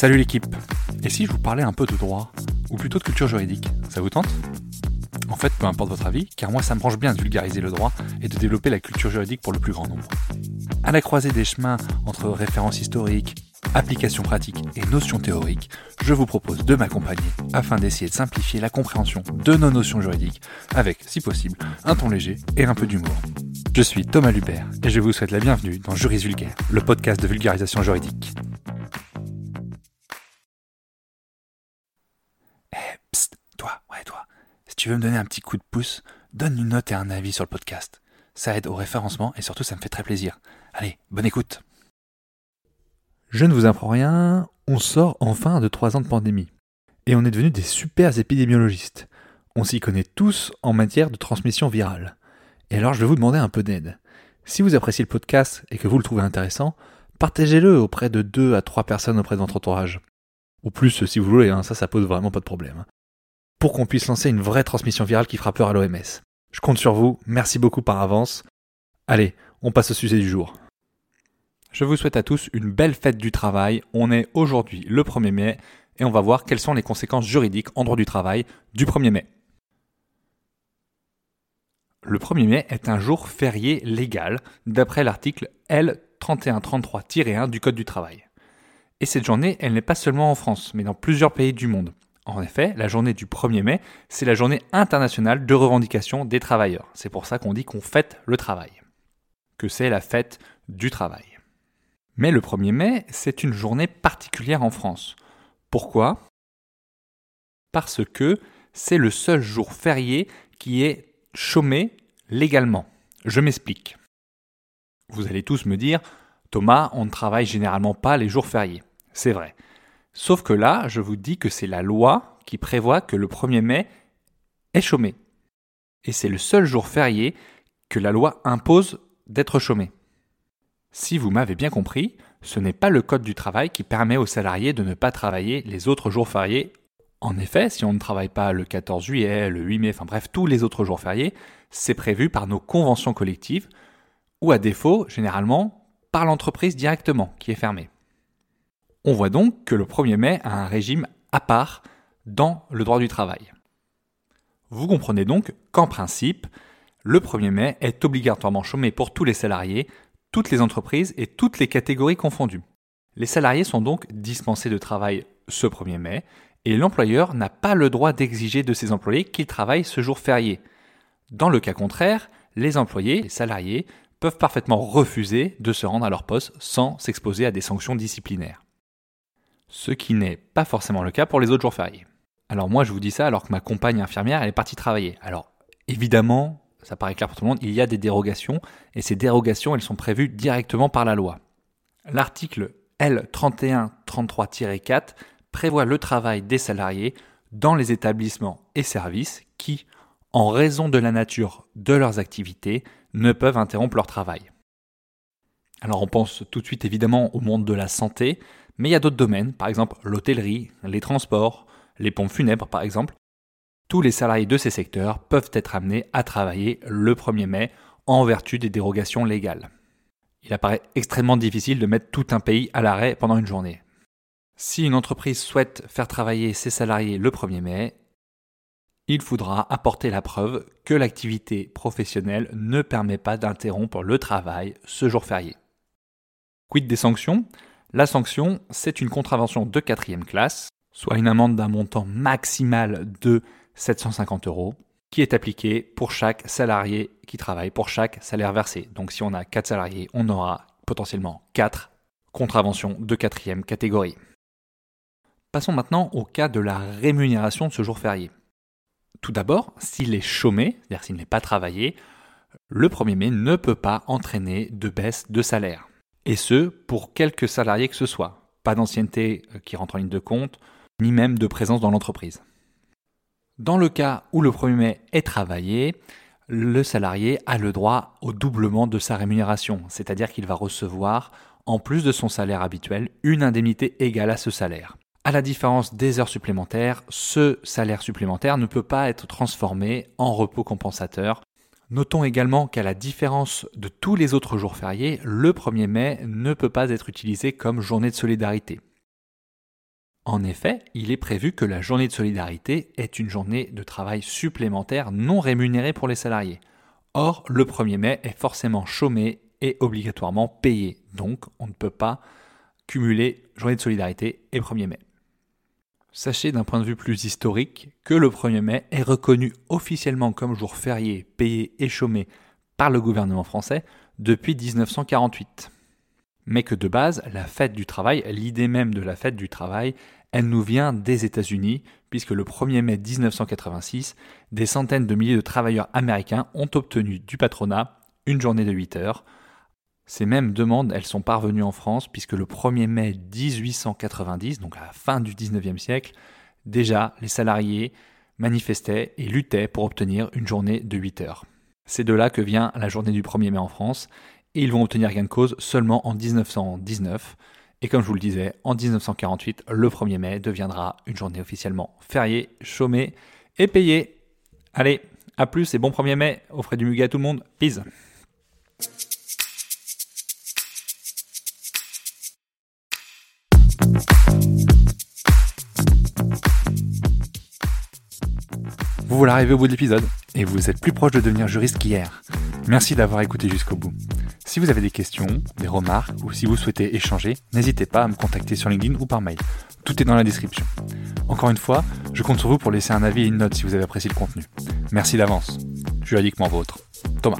Salut l'équipe Et si je vous parlais un peu de droit Ou plutôt de culture juridique Ça vous tente? En fait, peu importe votre avis, car moi ça me branche bien de vulgariser le droit et de développer la culture juridique pour le plus grand nombre. À la croisée des chemins entre références historiques, applications pratiques et notions théoriques, je vous propose de m'accompagner afin d'essayer de simplifier la compréhension de nos notions juridiques avec, si possible, un ton léger et un peu d'humour. Je suis Thomas Lubert et je vous souhaite la bienvenue dans Juris Vulgaire, le podcast de vulgarisation juridique. Me donner un petit coup de pouce, donne une note et un avis sur le podcast. Ça aide au référencement et surtout ça me fait très plaisir. Allez, bonne écoute. Je ne vous apprends rien, on sort enfin de trois ans de pandémie. Et on est devenus des super épidémiologistes. On s'y connaît tous en matière de transmission virale. Et alors je vais vous demander un peu d'aide. Si vous appréciez le podcast et que vous le trouvez intéressant, partagez-le auprès de deux à trois personnes auprès de votre entourage. Ou plus si vous voulez, hein, ça ça pose vraiment pas de problème. Pour qu'on puisse lancer une vraie transmission virale qui fera peur à l'OMS. Je compte sur vous, merci beaucoup par avance. Allez, on passe au sujet du jour. Je vous souhaite à tous une belle fête du travail. On est aujourd'hui le 1er mai et on va voir quelles sont les conséquences juridiques en droit du travail du 1er mai. Le 1er mai est un jour férié légal d'après l'article L3133-1 du Code du travail. Et cette journée, elle n'est pas seulement en France, mais dans plusieurs pays du monde. En effet, la journée du 1er mai, c'est la journée internationale de revendication des travailleurs. C'est pour ça qu'on dit qu'on fête le travail. Que c'est la fête du travail. Mais le 1er mai, c'est une journée particulière en France. Pourquoi? Parce que c'est le seul jour férié qui est chômé légalement. Je m'explique. Vous allez tous me dire, Thomas, on ne travaille généralement pas les jours fériés. C'est vrai. Sauf que là, je vous dis que c'est la loi qui prévoit que le 1er mai est chômé. Et c'est le seul jour férié que la loi impose d'être chômé. Si vous m'avez bien compris, ce n'est pas le Code du travail qui permet aux salariés de ne pas travailler les autres jours fériés. En effet, si on ne travaille pas le 14 juillet, le 8 mai, enfin bref, tous les autres jours fériés, c'est prévu par nos conventions collectives, ou à défaut, généralement, par l'entreprise directement, qui est fermée. On voit donc que le 1er mai a un régime à part dans le droit du travail. Vous comprenez donc qu'en principe, le 1er mai est obligatoirement chômé pour tous les salariés, toutes les entreprises et toutes les catégories confondues. Les salariés sont donc dispensés de travail ce 1er mai et l'employeur n'a pas le droit d'exiger de ses employés qu'ils travaillent ce jour férié. Dans le cas contraire, les employés, les salariés, peuvent parfaitement refuser de se rendre à leur poste sans s'exposer à des sanctions disciplinaires. Ce qui n'est pas forcément le cas pour les autres jours fériés. Alors moi je vous dis ça alors que ma compagne infirmière est partie travailler. Alors évidemment, ça paraît clair pour tout le monde, il y a des dérogations, et ces dérogations, elles sont prévues directement par la loi. L'article L3133-4 prévoit le travail des salariés dans les établissements et services qui, en raison de la nature de leurs activités, ne peuvent interrompre leur travail. Alors on pense tout de suite évidemment au monde de la santé, mais il y a d'autres domaines, par exemple l'hôtellerie, les transports, les pompes funèbres par exemple, tous les salariés de ces secteurs peuvent être amenés à travailler le 1er mai en vertu des dérogations légales. Il apparaît extrêmement difficile de mettre tout un pays à l'arrêt pendant une journée. Si une entreprise souhaite faire travailler ses salariés le 1er mai, il faudra apporter la preuve que l'activité professionnelle ne permet pas d'interrompre le travail ce jour férié. Quid des sanctions? La sanction, c'est une contravention de quatrième classe, soit une amende d'un montant maximal de 750 euros, qui est appliqué pour chaque salarié qui travaille, pour chaque salaire versé. Donc si on a 4 salariés, on aura potentiellement 4 contraventions de quatrième catégorie. Passons maintenant au cas de la rémunération de ce jour férié. Tout d'abord, s'il est chômé, c'est-à-dire s'il n'est pas travaillé, le 1er mai ne peut pas entraîner de baisse de salaire. Et ce, pour quelques salariés que ce soit. Pas d'ancienneté qui rentre en ligne de compte, ni même de présence dans l'entreprise. Dans le cas où le 1er mai est travaillé, le salarié a le droit au doublement de sa rémunération, c'est-à-dire qu'il va recevoir, en plus de son salaire habituel, une indemnité égale à ce salaire. À la différence des heures supplémentaires, ce salaire supplémentaire ne peut pas être transformé en repos compensateur. Notons également qu'à la différence de tous les autres jours fériés, le 1er mai ne peut pas être utilisé comme journée de solidarité. En effet, il est prévu que la journée de solidarité est une journée de travail supplémentaire non rémunérée pour les salariés. Or, le 1er mai est forcément chômé et obligatoirement payé. Donc, on ne peut pas cumuler journée de solidarité et 1er mai. Sachez d'un point de vue plus historique que le 1er mai est reconnu officiellement comme jour férié, payé et chômé par le gouvernement français depuis 1948. Mais que de base, la fête du travail, l'idée même de la fête du travail, elle nous vient des États-Unis, puisque le 1er mai 1986, des centaines de milliers de travailleurs américains ont obtenu du patronat une journée de 8 heures. Ces mêmes demandes, elles sont parvenues en France, puisque le 1er mai 1890, donc à la fin du 19e siècle, déjà les salariés manifestaient et luttaient pour obtenir une journée de 8 heures. C'est de là que vient la journée du 1er mai en France, et ils vont obtenir gain de cause seulement en 1919. Et comme je vous le disais, en 1948, le 1er mai deviendra une journée officiellement fériée, chômée et payée. Allez, à plus et bon 1er mai, au frais du muguet à tout le monde. Peace Vous voilà arrivé au bout de l'épisode et vous êtes plus proche de devenir juriste qu'hier. Merci d'avoir écouté jusqu'au bout. Si vous avez des questions, des remarques ou si vous souhaitez échanger, n'hésitez pas à me contacter sur LinkedIn ou par mail. Tout est dans la description. Encore une fois, je compte sur vous pour laisser un avis et une note si vous avez apprécié le contenu. Merci d'avance. Juridiquement vôtre. Thomas.